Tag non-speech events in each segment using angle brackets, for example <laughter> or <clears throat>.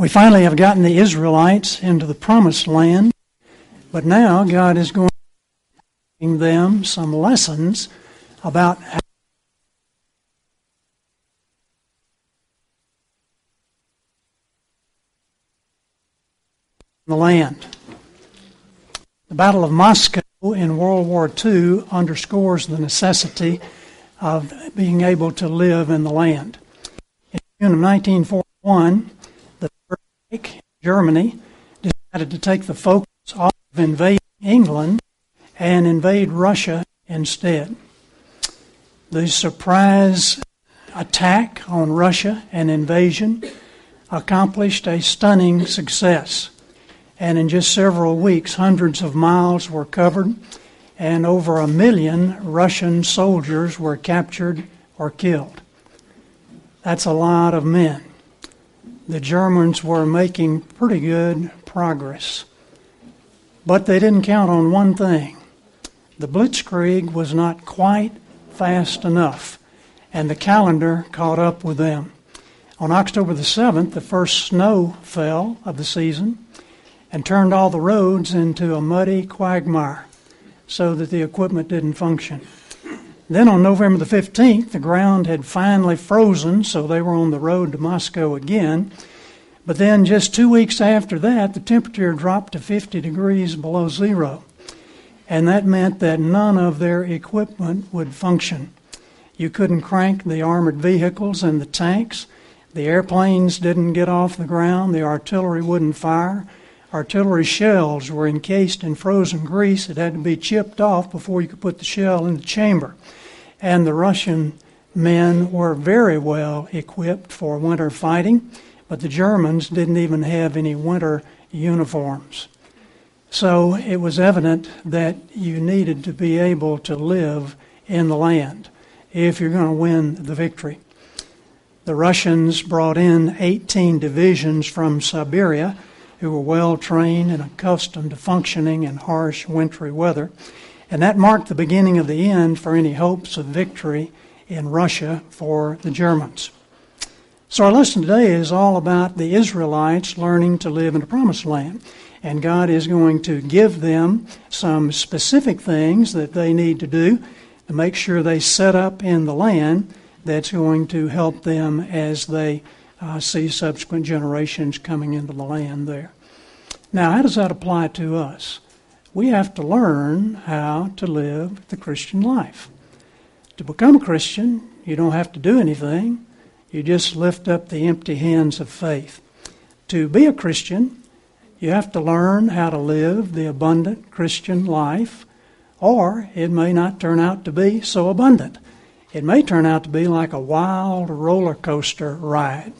We finally have gotten the Israelites into the promised land, but now God is going to give them some lessons about how the land. The Battle of Moscow in World War II underscores the necessity of being able to live in the land. In June of 1941, the Third Reich, Germany, decided to take the focus off of invading England and invade Russia instead. The surprise attack on Russia and invasion accomplished a stunning success. And in just several weeks, hundreds of miles were covered, and over a million Russian soldiers were captured or killed. That's a lot of men. The Germans were making pretty good progress. But they didn't count on one thing the Blitzkrieg was not quite fast enough, and the calendar caught up with them. On October the 7th, the first snow fell of the season and turned all the roads into a muddy quagmire so that the equipment didn't function. Then on November the 15th, the ground had finally frozen, so they were on the road to Moscow again. But then, just two weeks after that, the temperature dropped to 50 degrees below zero. And that meant that none of their equipment would function. You couldn't crank the armored vehicles and the tanks. The airplanes didn't get off the ground. The artillery wouldn't fire artillery shells were encased in frozen grease. It had to be chipped off before you could put the shell in the chamber. And the Russian men were very well equipped for winter fighting, but the Germans didn't even have any winter uniforms. So it was evident that you needed to be able to live in the land if you're going to win the victory. The Russians brought in 18 divisions from Siberia who were well trained and accustomed to functioning in harsh wintry weather. And that marked the beginning of the end for any hopes of victory in Russia for the Germans. So, our lesson today is all about the Israelites learning to live in the promised land. And God is going to give them some specific things that they need to do to make sure they set up in the land that's going to help them as they uh, see subsequent generations coming into the land there. Now, how does that apply to us? We have to learn how to live the Christian life. To become a Christian, you don't have to do anything, you just lift up the empty hands of faith. To be a Christian, you have to learn how to live the abundant Christian life, or it may not turn out to be so abundant. It may turn out to be like a wild roller coaster ride.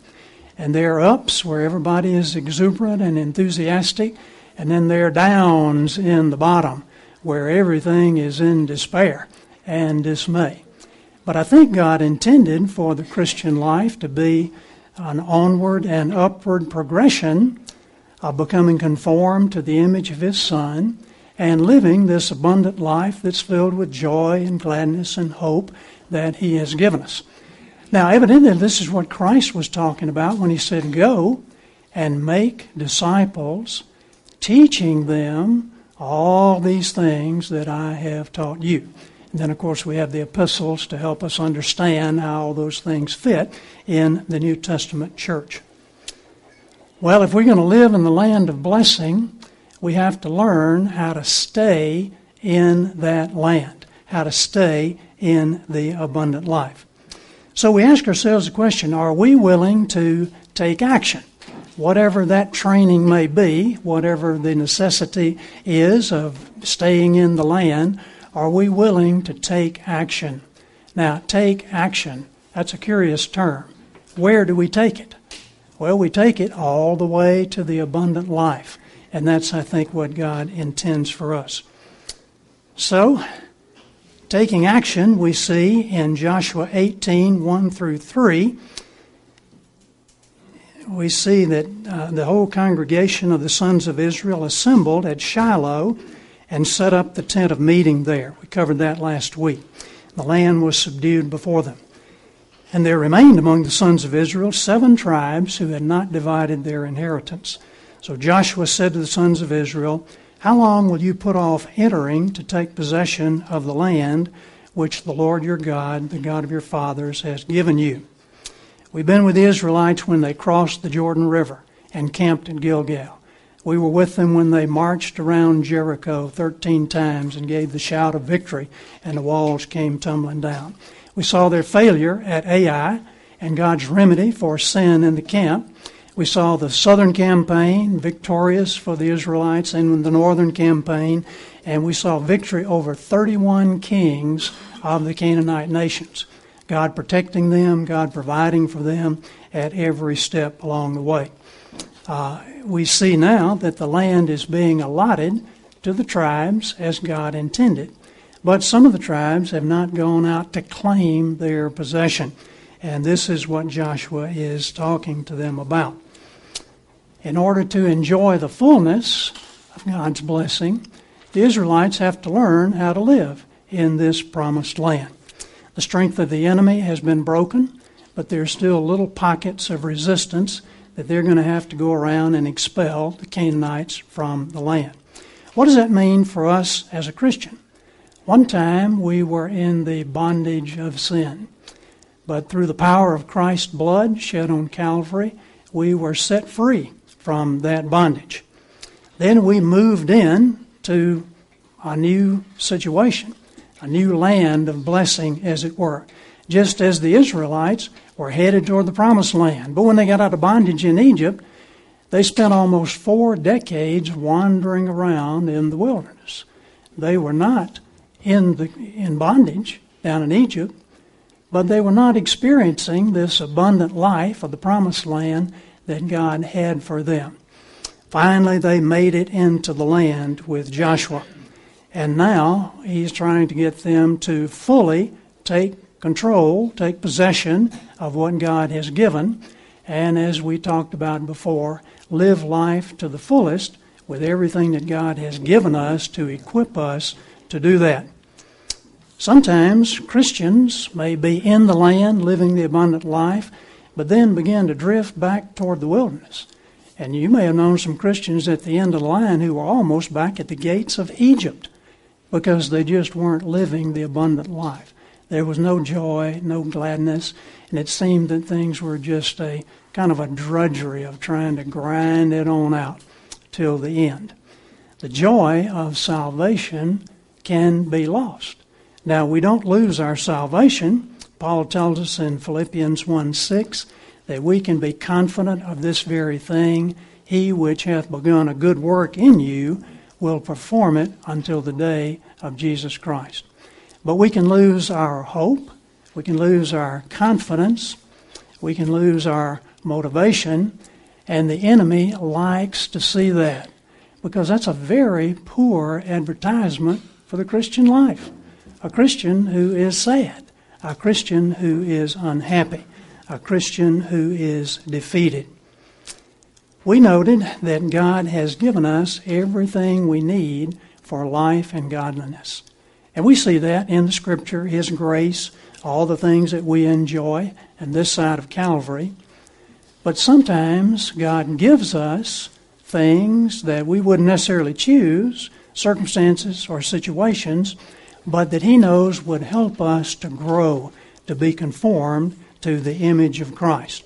And there are ups where everybody is exuberant and enthusiastic, and then there are downs in the bottom where everything is in despair and dismay. But I think God intended for the Christian life to be an onward and upward progression of becoming conformed to the image of His Son and living this abundant life that's filled with joy and gladness and hope that He has given us. Now, evidently, this is what Christ was talking about when he said, Go and make disciples, teaching them all these things that I have taught you. And then, of course, we have the epistles to help us understand how all those things fit in the New Testament church. Well, if we're going to live in the land of blessing, we have to learn how to stay in that land, how to stay in the abundant life. So we ask ourselves the question are we willing to take action? Whatever that training may be, whatever the necessity is of staying in the land, are we willing to take action? Now, take action, that's a curious term. Where do we take it? Well, we take it all the way to the abundant life. And that's, I think, what God intends for us. So, Taking action, we see in Joshua 18 1 through 3, we see that uh, the whole congregation of the sons of Israel assembled at Shiloh and set up the tent of meeting there. We covered that last week. The land was subdued before them. And there remained among the sons of Israel seven tribes who had not divided their inheritance. So Joshua said to the sons of Israel, How long will you put off entering to take possession of the land which the Lord your God, the God of your fathers, has given you? We've been with the Israelites when they crossed the Jordan River and camped at Gilgal. We were with them when they marched around Jericho 13 times and gave the shout of victory, and the walls came tumbling down. We saw their failure at Ai and God's remedy for sin in the camp. We saw the southern campaign victorious for the Israelites and the northern campaign, and we saw victory over 31 kings of the Canaanite nations. God protecting them, God providing for them at every step along the way. Uh, we see now that the land is being allotted to the tribes as God intended. But some of the tribes have not gone out to claim their possession. And this is what Joshua is talking to them about. In order to enjoy the fullness of God's blessing, the Israelites have to learn how to live in this promised land. The strength of the enemy has been broken, but there are still little pockets of resistance that they're going to have to go around and expel the Canaanites from the land. What does that mean for us as a Christian? One time we were in the bondage of sin, but through the power of Christ's blood shed on Calvary, we were set free from that bondage. Then we moved in to a new situation, a new land of blessing, as it were. Just as the Israelites were headed toward the promised land. But when they got out of bondage in Egypt, they spent almost four decades wandering around in the wilderness. They were not in, the, in bondage down in Egypt, but they were not experiencing this abundant life of the promised land that God had for them. Finally, they made it into the land with Joshua. And now he's trying to get them to fully take control, take possession of what God has given. And as we talked about before, live life to the fullest with everything that God has given us to equip us to do that. Sometimes Christians may be in the land living the abundant life, but then begin to drift back toward the wilderness. And you may have known some Christians at the end of the line who were almost back at the gates of Egypt because they just weren't living the abundant life. There was no joy, no gladness, and it seemed that things were just a kind of a drudgery of trying to grind it on out till the end. The joy of salvation can be lost. Now, we don't lose our salvation. Paul tells us in Philippians 1 6 that we can be confident of this very thing. He which hath begun a good work in you will perform it until the day of Jesus Christ. But we can lose our hope, we can lose our confidence, we can lose our motivation, and the enemy likes to see that because that's a very poor advertisement for the Christian life. A Christian who is sad, a Christian who is unhappy, a Christian who is defeated. We noted that God has given us everything we need for life and godliness. And we see that in the Scripture, His grace, all the things that we enjoy, and this side of Calvary. But sometimes God gives us things that we wouldn't necessarily choose, circumstances or situations, but that He knows would help us to grow, to be conformed to the image of Christ.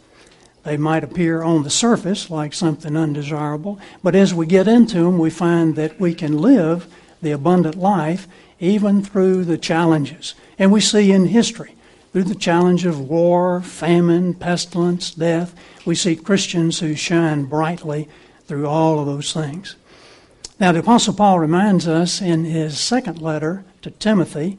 They might appear on the surface like something undesirable, but as we get into them, we find that we can live the abundant life even through the challenges. And we see in history, through the challenge of war, famine, pestilence, death, we see Christians who shine brightly through all of those things. Now, the Apostle Paul reminds us in his second letter to Timothy,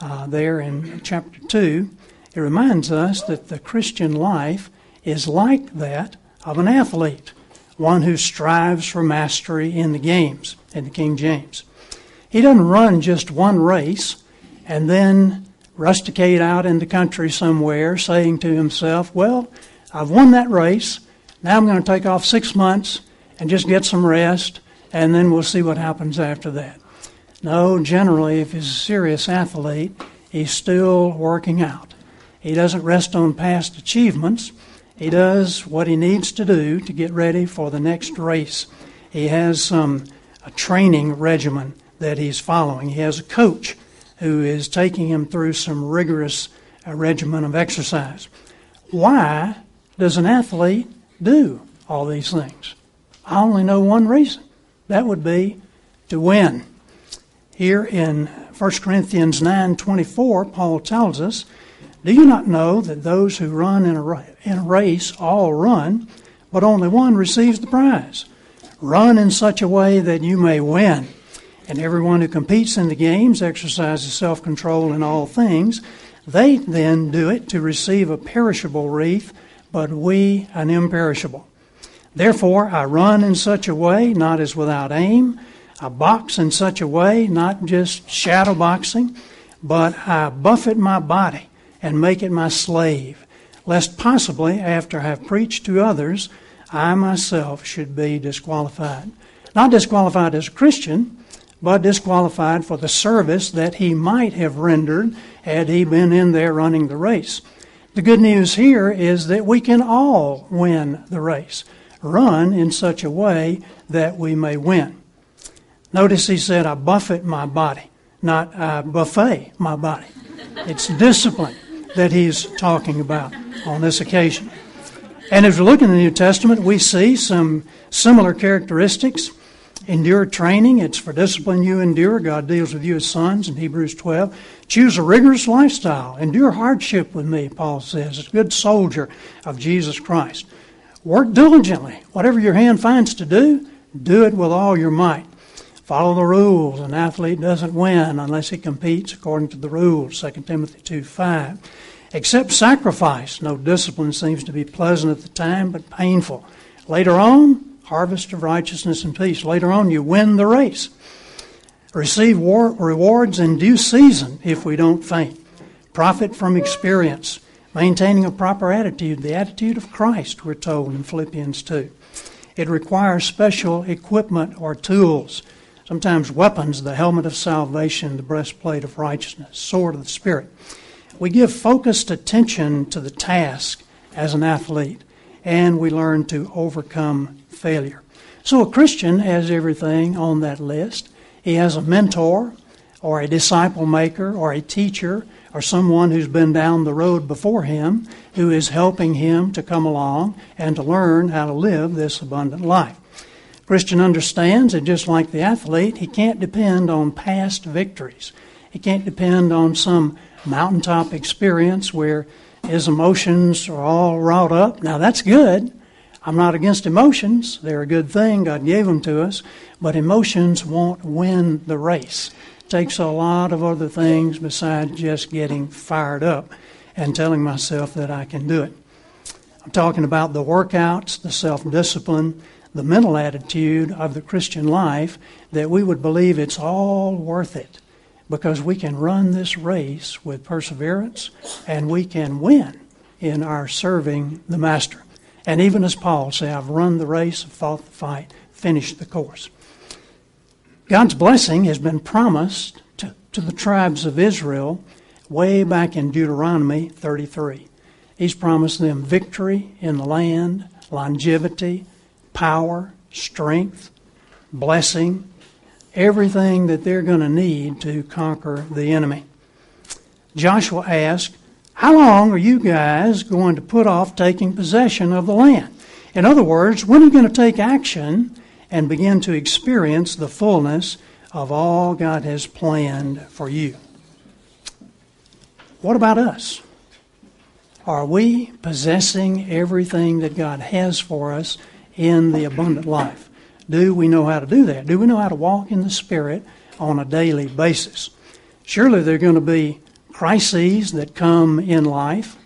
uh, there in chapter 2, he reminds us that the Christian life is like that of an athlete, one who strives for mastery in the games, in the King James. He doesn't run just one race and then rusticate out in the country somewhere saying to himself, Well, I've won that race. Now I'm going to take off six months and just get some rest, and then we'll see what happens after that. No, generally, if he's a serious athlete, he's still working out. He doesn't rest on past achievements. He does what he needs to do to get ready for the next race. He has some a training regimen that he's following. He has a coach who is taking him through some rigorous uh, regimen of exercise. Why does an athlete do all these things? I only know one reason. That would be to win. Here in 1 Corinthians 9:24, Paul tells us, "Do you not know that those who run in a, in a race all run, but only one receives the prize? Run in such a way that you may win." And everyone who competes in the games exercises self control in all things. They then do it to receive a perishable wreath, but we an imperishable. Therefore, I run in such a way, not as without aim. I box in such a way, not just shadow boxing, but I buffet my body and make it my slave, lest possibly, after I have preached to others, I myself should be disqualified. Not disqualified as a Christian, but disqualified for the service that he might have rendered had he been in there running the race. The good news here is that we can all win the race. Run in such a way that we may win. Notice he said, I buffet my body, not I buffet my body. It's discipline that he's talking about on this occasion. And as we look in the New Testament, we see some similar characteristics Endure training. It's for discipline you endure. God deals with you as sons in Hebrews 12. Choose a rigorous lifestyle. Endure hardship with me, Paul says. A good soldier of Jesus Christ. Work diligently. Whatever your hand finds to do, do it with all your might. Follow the rules. An athlete doesn't win unless he competes according to the rules. 2 Timothy 2 5. Accept sacrifice. No discipline seems to be pleasant at the time, but painful. Later on, harvest of righteousness and peace. Later on, you win the race. Receive war- rewards in due season if we don't faint. Profit from experience. Maintaining a proper attitude, the attitude of Christ, we're told in Philippians 2. It requires special equipment or tools, sometimes weapons, the helmet of salvation, the breastplate of righteousness, sword of the Spirit. We give focused attention to the task as an athlete, and we learn to overcome failure. So a Christian has everything on that list. He has a mentor, or a disciple maker, or a teacher, or someone who's been down the road before him who is helping him to come along and to learn how to live this abundant life. Christian understands that just like the athlete, he can't depend on past victories. He can't depend on some mountaintop experience where his emotions are all wrought up. Now that's good, I'm not against emotions. They're a good thing. God gave them to us. But emotions won't win the race. It takes a lot of other things besides just getting fired up and telling myself that I can do it. I'm talking about the workouts, the self discipline, the mental attitude of the Christian life that we would believe it's all worth it because we can run this race with perseverance and we can win in our serving the Master. And even as Paul said, I've run the race, fought the fight, finished the course. God's blessing has been promised to, to the tribes of Israel way back in Deuteronomy 33. He's promised them victory in the land, longevity, power, strength, blessing, everything that they're going to need to conquer the enemy. Joshua asked, how long are you guys going to put off taking possession of the land? In other words, when are you going to take action and begin to experience the fullness of all God has planned for you? What about us? Are we possessing everything that God has for us in the abundant life? Do we know how to do that? Do we know how to walk in the Spirit on a daily basis? Surely there are going to be crises that come in life,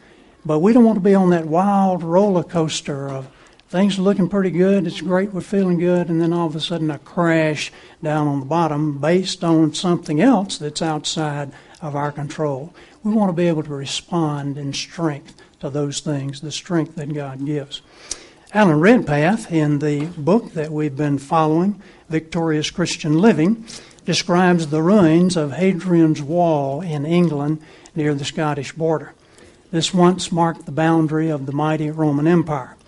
but we don't want to be on that wild roller coaster of things are looking pretty good, it's great, we're feeling good, and then all of a sudden a crash down on the bottom based on something else that's outside of our control. We want to be able to respond in strength to those things, the strength that God gives. Alan Redpath, in the book that we've been following, Victorious Christian Living, describes the ruins of Hadrian's Wall in England near the Scottish border. This once marked the boundary of the mighty Roman Empire.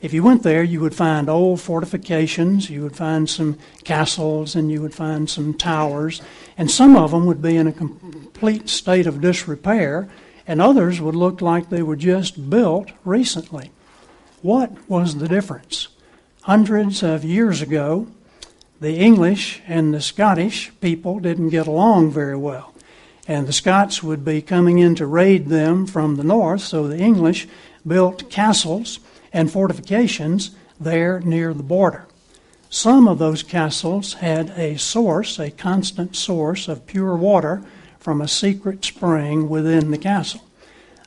If you went there, you would find old fortifications, you would find some castles, and you would find some towers, and some of them would be in a complete state of disrepair, and others would look like they were just built recently. What was the difference? Hundreds of years ago, the English and the Scottish people didn't get along very well. And the Scots would be coming in to raid them from the north, so the English built castles and fortifications there near the border. Some of those castles had a source, a constant source of pure water from a secret spring within the castle.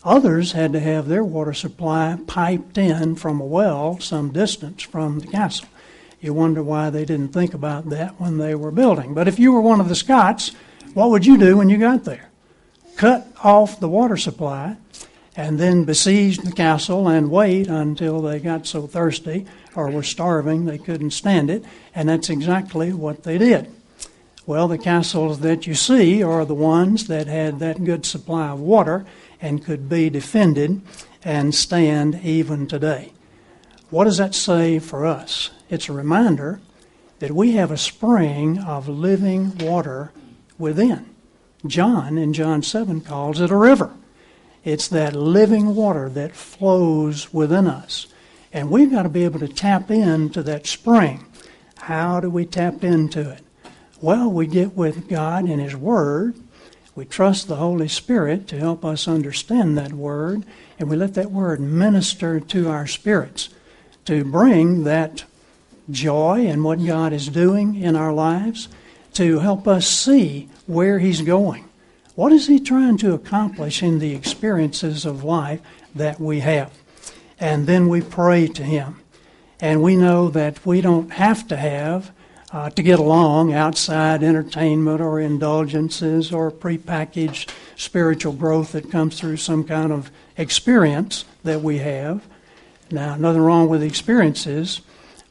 Others had to have their water supply piped in from a well some distance from the castle. You wonder why they didn't think about that when they were building. But if you were one of the Scots, what would you do when you got there? Cut off the water supply and then besiege the castle and wait until they got so thirsty or were starving they couldn't stand it. And that's exactly what they did. Well, the castles that you see are the ones that had that good supply of water and could be defended and stand even today. What does that say for us? It's a reminder that we have a spring of living water within. John in John 7 calls it a river. It's that living water that flows within us. And we've got to be able to tap into that spring. How do we tap into it? Well, we get with God and His Word. We trust the Holy Spirit to help us understand that Word, and we let that Word minister to our spirits to bring that joy in what God is doing in our lives, to help us see where He's going. What is he trying to accomplish in the experiences of life that we have? And then we pray to him. And we know that we don't have to have uh, to get along outside entertainment or indulgences or prepackaged spiritual growth that comes through some kind of experience that we have. Now, nothing wrong with experiences,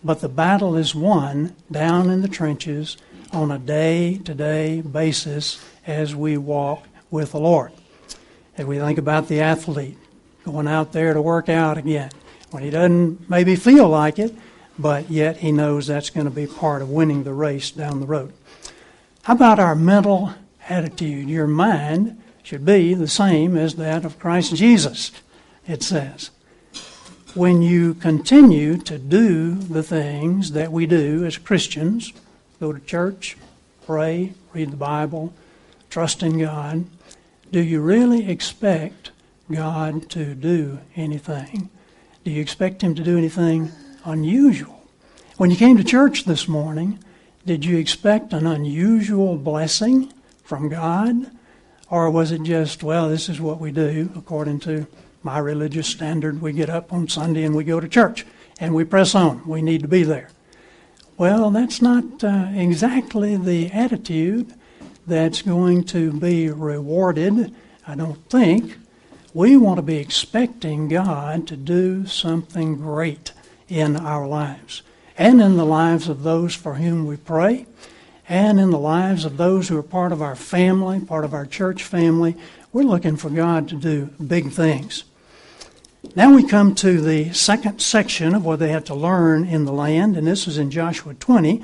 but the battle is won down in the trenches on a day to day basis as we walk with the Lord. And we think about the athlete going out there to work out again when he doesn't maybe feel like it, but yet he knows that's going to be part of winning the race down the road. How about our mental attitude? Your mind should be the same as that of Christ Jesus, it says. When you continue to do the things that we do as Christians, go to church, pray, read the Bible, trust in God, do you really expect God to do anything? Do you expect Him to do anything unusual? When you came to church this morning, did you expect an unusual blessing from God? Or was it just, well, this is what we do according to my religious standard? We get up on Sunday and we go to church and we press on. We need to be there. Well, that's not uh, exactly the attitude that's going to be rewarded, I don't think. We want to be expecting God to do something great in our lives and in the lives of those for whom we pray and in the lives of those who are part of our family, part of our church family. We're looking for God to do big things. Now we come to the second section of what they had to learn in the land, and this is in Joshua 20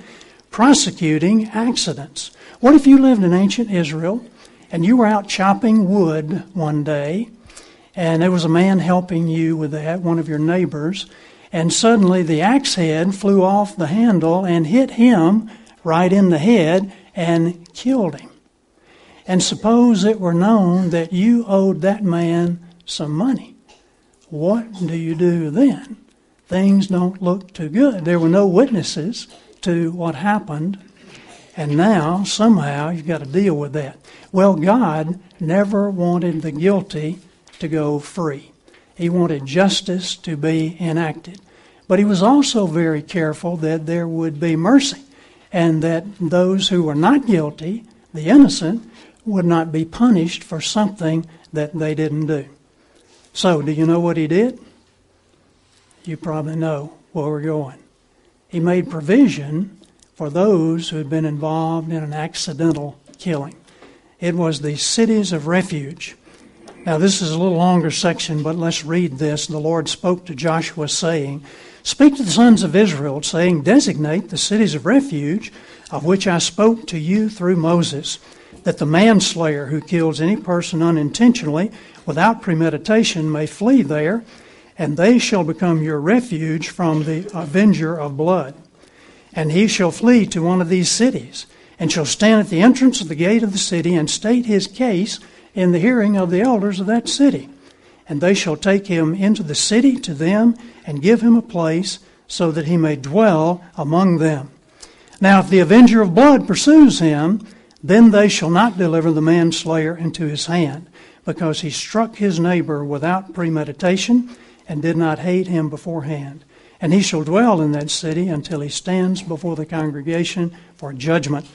prosecuting accidents. What if you lived in ancient Israel and you were out chopping wood one day and there was a man helping you with that, one of your neighbors, and suddenly the axe head flew off the handle and hit him right in the head and killed him. And suppose it were known that you owed that man some money. What do you do then? Things don't look too good. There were no witnesses to what happened and now, somehow, you've got to deal with that. Well, God never wanted the guilty to go free, He wanted justice to be enacted. But He was also very careful that there would be mercy and that those who were not guilty, the innocent, would not be punished for something that they didn't do. So, do you know what He did? You probably know where we're going. He made provision for those who had been involved in an accidental killing. It was the cities of refuge. Now, this is a little longer section, but let's read this. The Lord spoke to Joshua, saying, Speak to the sons of Israel, saying, Designate the cities of refuge, of which I spoke to you through Moses, that the manslayer who kills any person unintentionally without premeditation may flee there, and they shall become your refuge from the avenger of blood. And he shall flee to one of these cities, and shall stand at the entrance of the gate of the city, and state his case in the hearing of the elders of that city. And they shall take him into the city to them, and give him a place, so that he may dwell among them. Now, if the avenger of blood pursues him, then they shall not deliver the manslayer into his hand, because he struck his neighbor without premeditation, and did not hate him beforehand. And he shall dwell in that city until he stands before the congregation for judgment,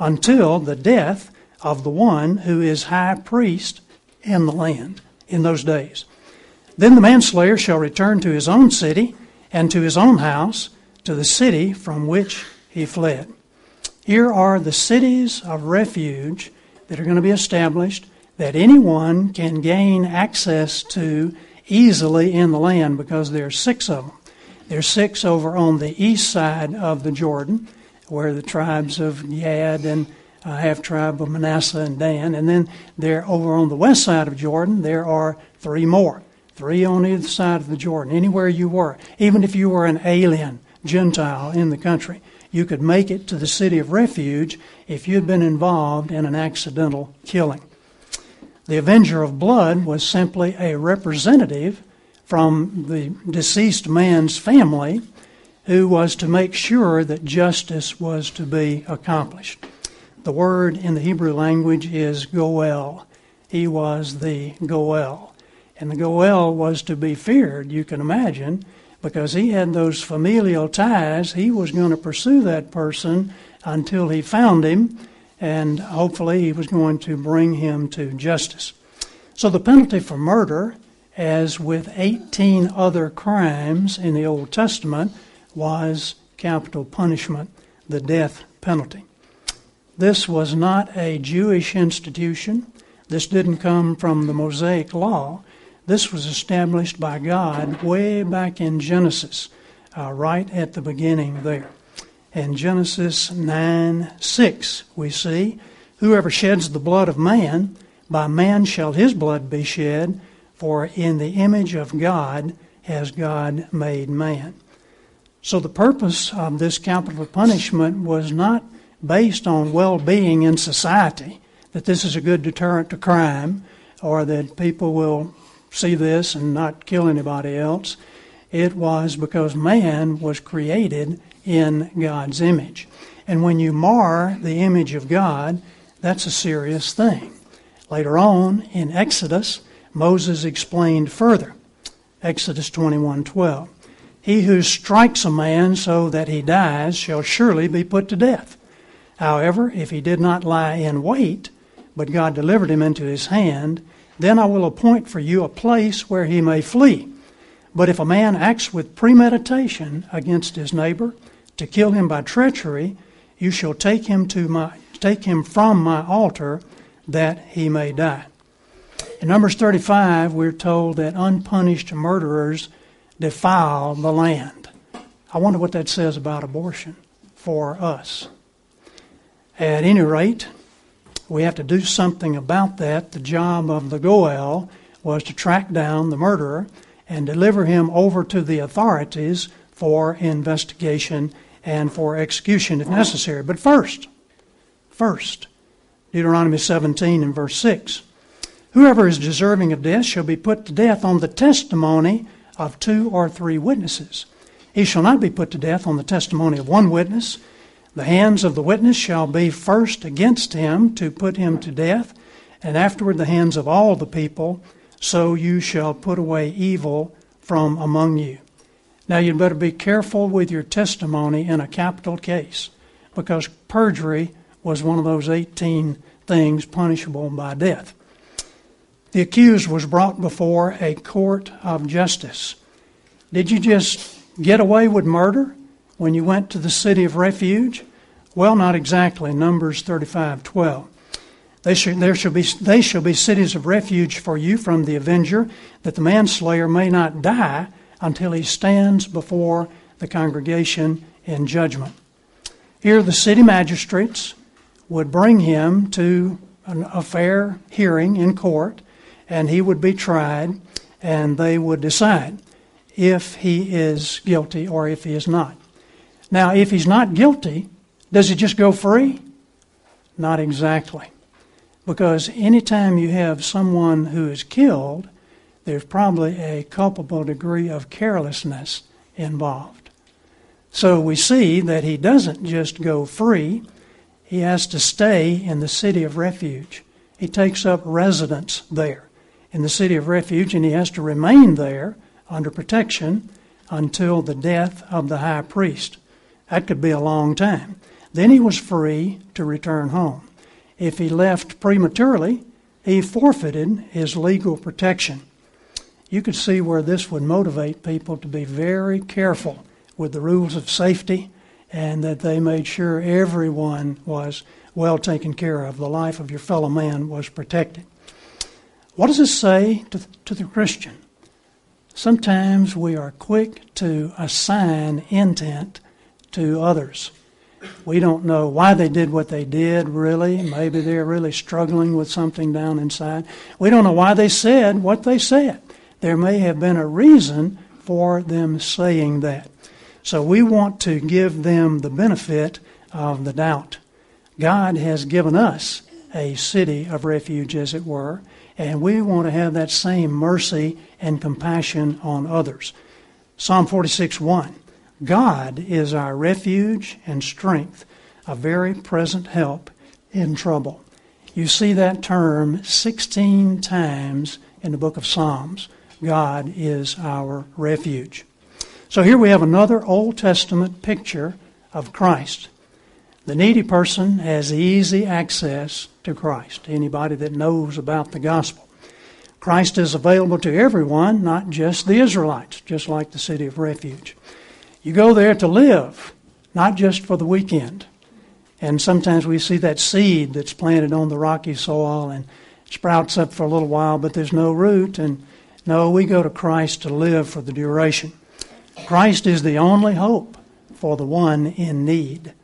until the death of the one who is high priest in the land in those days. Then the manslayer shall return to his own city and to his own house, to the city from which he fled. Here are the cities of refuge that are going to be established that anyone can gain access to easily in the land because there are six of them. There's six over on the east side of the Jordan, where the tribes of Gad and uh, half tribe of Manasseh and Dan. And then there over on the west side of Jordan, there are three more. Three on either side of the Jordan, anywhere you were. Even if you were an alien, Gentile in the country, you could make it to the city of refuge if you'd been involved in an accidental killing. The avenger of blood was simply a representative from the deceased man's family who was to make sure that justice was to be accomplished. The word in the Hebrew language is goel. He was the goel. And the goel was to be feared, you can imagine, because he had those familial ties. He was going to pursue that person until he found him and hopefully he was going to bring him to justice. So the penalty for murder, as with 18 other crimes in the Old Testament, was capital punishment, the death penalty. This was not a Jewish institution. This didn't come from the Mosaic Law. This was established by God way back in Genesis, uh, right at the beginning there. In Genesis 9 6, we see, Whoever sheds the blood of man, by man shall his blood be shed, for in the image of God has God made man. So the purpose of this capital punishment was not based on well being in society, that this is a good deterrent to crime, or that people will see this and not kill anybody else. It was because man was created in God's image. And when you mar the image of God, that's a serious thing. Later on in Exodus, Moses explained further. Exodus 21:12. He who strikes a man so that he dies shall surely be put to death. However, if he did not lie in wait, but God delivered him into his hand, then I will appoint for you a place where he may flee. But if a man acts with premeditation against his neighbor, to kill him by treachery, you shall take him to my take him from my altar that he may die. In Numbers 35, we're told that unpunished murderers defile the land. I wonder what that says about abortion for us. At any rate, we have to do something about that. The job of the Goel was to track down the murderer and deliver him over to the authorities for investigation and for execution if necessary. But first, first, Deuteronomy 17 and verse 6. Whoever is deserving of death shall be put to death on the testimony of two or three witnesses. He shall not be put to death on the testimony of one witness. The hands of the witness shall be first against him to put him to death, and afterward the hands of all the people. So you shall put away evil from among you. Now, you'd better be careful with your testimony in a capital case because perjury was one of those 18 things punishable by death. The accused was brought before a court of justice. Did you just get away with murder when you went to the city of refuge? Well, not exactly. Numbers 35:12. They shall, there shall be, they shall be cities of refuge for you from the avenger, that the manslayer may not die until he stands before the congregation in judgment. Here, the city magistrates would bring him to an, a fair hearing in court, and he would be tried, and they would decide if he is guilty or if he is not. Now, if he's not guilty, does he just go free? Not exactly. Because anytime you have someone who is killed, there's probably a culpable degree of carelessness involved. So we see that he doesn't just go free, he has to stay in the city of refuge. He takes up residence there in the city of refuge, and he has to remain there under protection until the death of the high priest. That could be a long time. Then he was free to return home. If he left prematurely, he forfeited his legal protection. You could see where this would motivate people to be very careful with the rules of safety and that they made sure everyone was well taken care of. The life of your fellow man was protected. What does this say to, to the Christian? Sometimes we are quick to assign intent to others. We don't know why they did what they did, really. Maybe they're really struggling with something down inside. We don't know why they said what they said. There may have been a reason for them saying that. So we want to give them the benefit of the doubt. God has given us a city of refuge, as it were, and we want to have that same mercy and compassion on others. Psalm 46 1. God is our refuge and strength, a very present help in trouble. You see that term 16 times in the book of Psalms. God is our refuge. So here we have another Old Testament picture of Christ. The needy person has easy access to Christ, anybody that knows about the gospel. Christ is available to everyone, not just the Israelites, just like the city of refuge. You go there to live, not just for the weekend. And sometimes we see that seed that's planted on the rocky soil and sprouts up for a little while, but there's no root. And no, we go to Christ to live for the duration. Christ is the only hope for the one in need.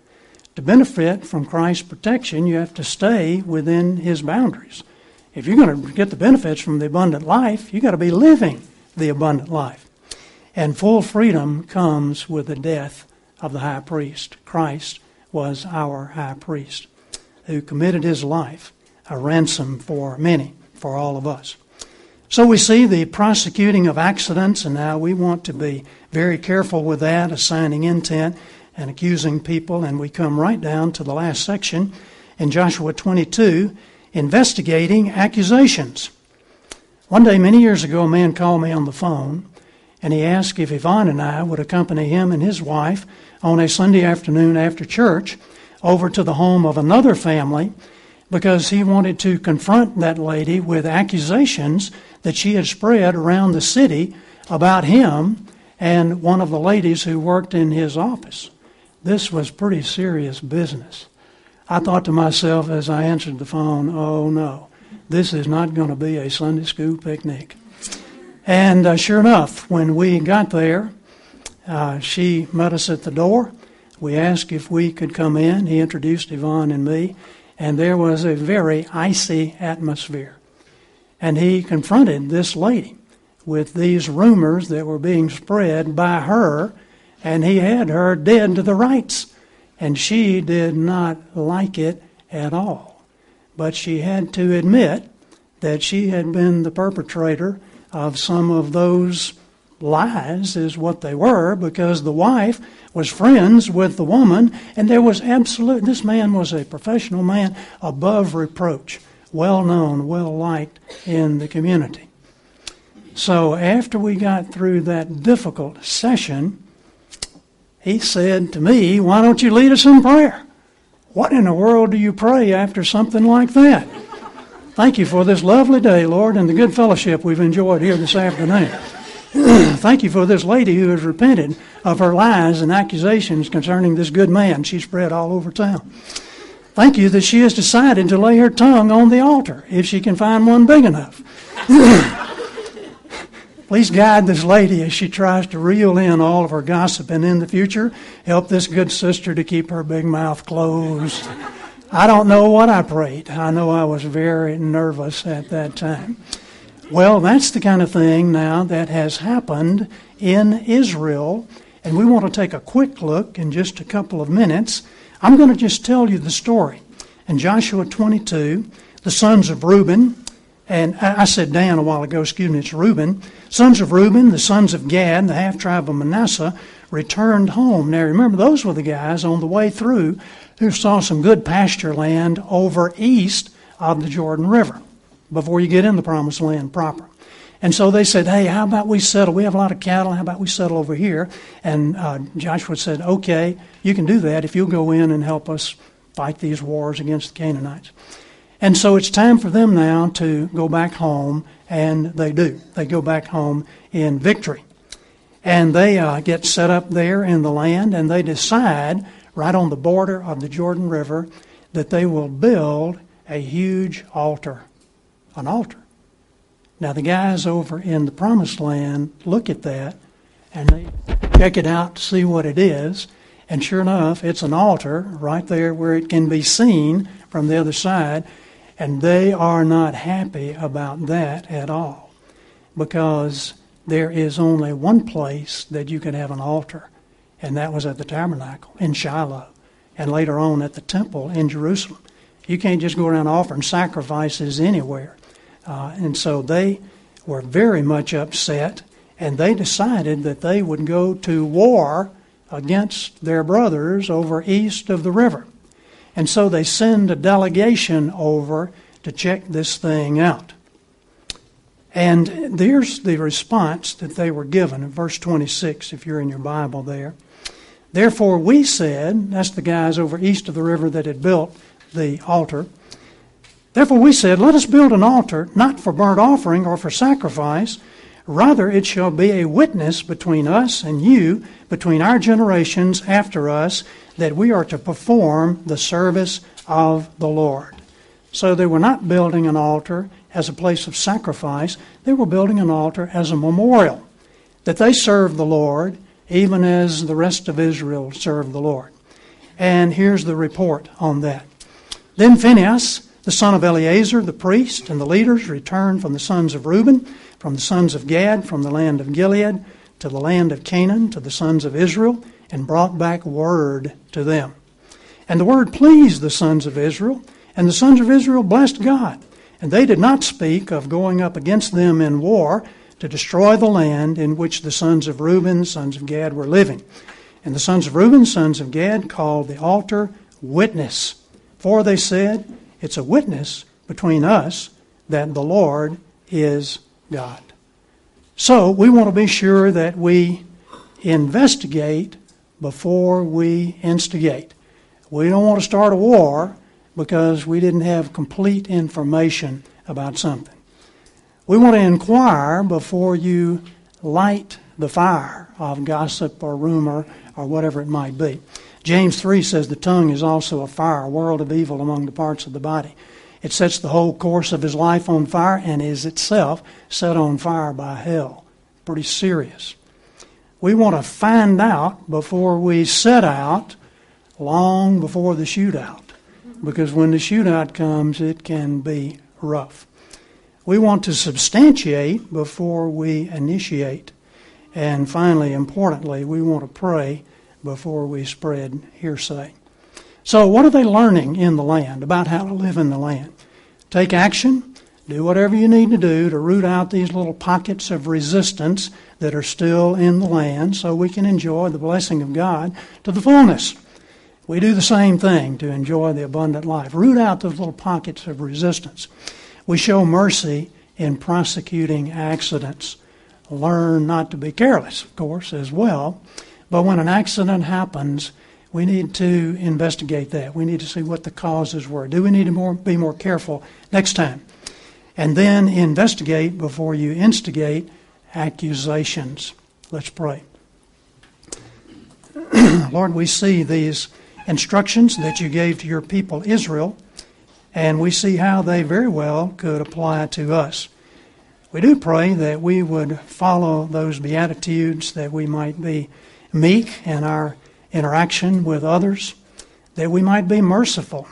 To benefit from Christ's protection, you have to stay within his boundaries. If you're going to get the benefits from the abundant life, you've got to be living the abundant life. And full freedom comes with the death of the high priest. Christ was our high priest who committed his life, a ransom for many, for all of us. So we see the prosecuting of accidents, and now we want to be very careful with that, assigning intent and accusing people. And we come right down to the last section in Joshua 22, investigating accusations. One day, many years ago, a man called me on the phone and he asked if Yvonne and I would accompany him and his wife on a Sunday afternoon after church over to the home of another family because he wanted to confront that lady with accusations that she had spread around the city about him and one of the ladies who worked in his office. This was pretty serious business. I thought to myself as I answered the phone, oh no, this is not going to be a Sunday school picnic. And uh, sure enough, when we got there, uh, she met us at the door. We asked if we could come in. He introduced Yvonne and me, and there was a very icy atmosphere. And he confronted this lady with these rumors that were being spread by her, and he had her dead to the rights. And she did not like it at all. But she had to admit that she had been the perpetrator of some of those lies is what they were because the wife was friends with the woman and there was absolute this man was a professional man above reproach well known well liked in the community. So after we got through that difficult session he said to me why don't you lead us in prayer? What in the world do you pray after something like that Thank you for this lovely day, Lord, and the good fellowship we've enjoyed here this afternoon. <clears throat> Thank you for this lady who has repented of her lies and accusations concerning this good man she spread all over town. Thank you that she has decided to lay her tongue on the altar if she can find one big enough. <clears throat> Please guide this lady as she tries to reel in all of her gossip and in the future help this good sister to keep her big mouth closed. I don't know what I prayed. I know I was very nervous at that time. Well, that's the kind of thing now that has happened in Israel, and we want to take a quick look in just a couple of minutes I'm going to just tell you the story. In Joshua 22, the sons of Reuben, and I said Dan a while ago, excuse me, it's Reuben. Sons of Reuben, the sons of Gad, the half tribe of Manasseh, returned home. Now remember, those were the guys on the way through who saw some good pasture land over east of the Jordan River before you get in the promised land proper. And so they said, hey, how about we settle? We have a lot of cattle. How about we settle over here? And uh, Joshua said, okay, you can do that if you'll go in and help us fight these wars against the Canaanites. And so it's time for them now to go back home, and they do. They go back home in victory. And they uh, get set up there in the land, and they decide, right on the border of the Jordan River, that they will build a huge altar. An altar. Now, the guys over in the Promised Land look at that and they check it out to see what it is. And sure enough, it's an altar right there where it can be seen from the other side. And they are not happy about that at all because there is only one place that you can have an altar, and that was at the tabernacle in Shiloh, and later on at the temple in Jerusalem. You can't just go around offering sacrifices anywhere. Uh, and so they were very much upset, and they decided that they would go to war against their brothers over east of the river. And so they send a delegation over to check this thing out. And there's the response that they were given in verse 26, if you're in your Bible there. Therefore, we said, that's the guys over east of the river that had built the altar, Therefore we said, Let us build an altar, not for burnt offering or for sacrifice. Rather, it shall be a witness between us and you, between our generations after us, that we are to perform the service of the Lord. So they were not building an altar as a place of sacrifice, they were building an altar as a memorial that they served the Lord, even as the rest of Israel served the Lord. And here's the report on that. Then Phinehas, the son of Eleazar, the priest, and the leaders returned from the sons of Reuben, from the sons of Gad, from the land of Gilead, to the land of Canaan, to the sons of Israel, and brought back word to them. And the word pleased the sons of Israel, and the sons of Israel blessed God. And they did not speak of going up against them in war to destroy the land in which the sons of Reuben, sons of Gad, were living. And the sons of Reuben, sons of Gad, called the altar witness. For they said, it's a witness between us that the Lord is God. So we want to be sure that we investigate before we instigate. We don't want to start a war because we didn't have complete information about something. We want to inquire before you light the fire of gossip or rumor or whatever it might be. James 3 says the tongue is also a fire, a world of evil among the parts of the body. It sets the whole course of his life on fire and is itself set on fire by hell. Pretty serious. We want to find out before we set out, long before the shootout. Because when the shootout comes, it can be rough. We want to substantiate before we initiate. And finally, importantly, we want to pray before we spread hearsay. So, what are they learning in the land about how to live in the land? Take action, do whatever you need to do to root out these little pockets of resistance that are still in the land so we can enjoy the blessing of God to the fullness. We do the same thing to enjoy the abundant life. Root out those little pockets of resistance. We show mercy in prosecuting accidents. Learn not to be careless, of course, as well. But when an accident happens, we need to investigate that. We need to see what the causes were. Do we need to more, be more careful next time? And then investigate before you instigate accusations. Let's pray. <clears throat> Lord, we see these instructions that you gave to your people Israel, and we see how they very well could apply to us. We do pray that we would follow those Beatitudes, that we might be meek in our interaction with others, that we might be merciful,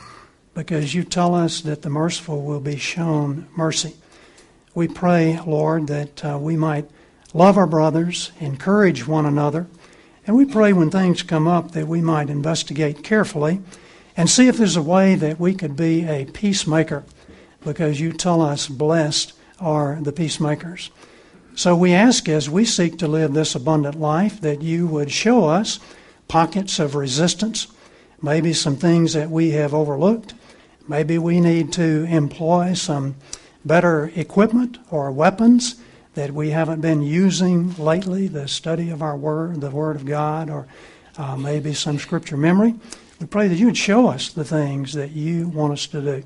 because you tell us that the merciful will be shown mercy. We pray, Lord, that uh, we might love our brothers, encourage one another, and we pray when things come up that we might investigate carefully and see if there's a way that we could be a peacemaker, because you tell us blessed are the peacemakers. So we ask as we seek to live this abundant life that you would show us pockets of resistance, maybe some things that we have overlooked. Maybe we need to employ some better equipment or weapons that we haven't been using lately, the study of our Word, the Word of God, or uh, maybe some scripture memory. We pray that you would show us the things that you want us to do.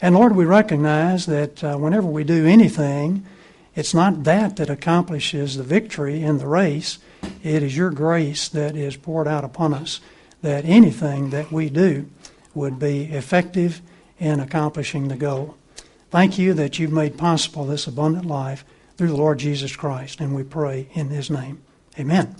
And Lord, we recognize that uh, whenever we do anything, it's not that that accomplishes the victory in the race. It is your grace that is poured out upon us, that anything that we do would be effective in accomplishing the goal. Thank you that you've made possible this abundant life through the Lord Jesus Christ, and we pray in his name. Amen.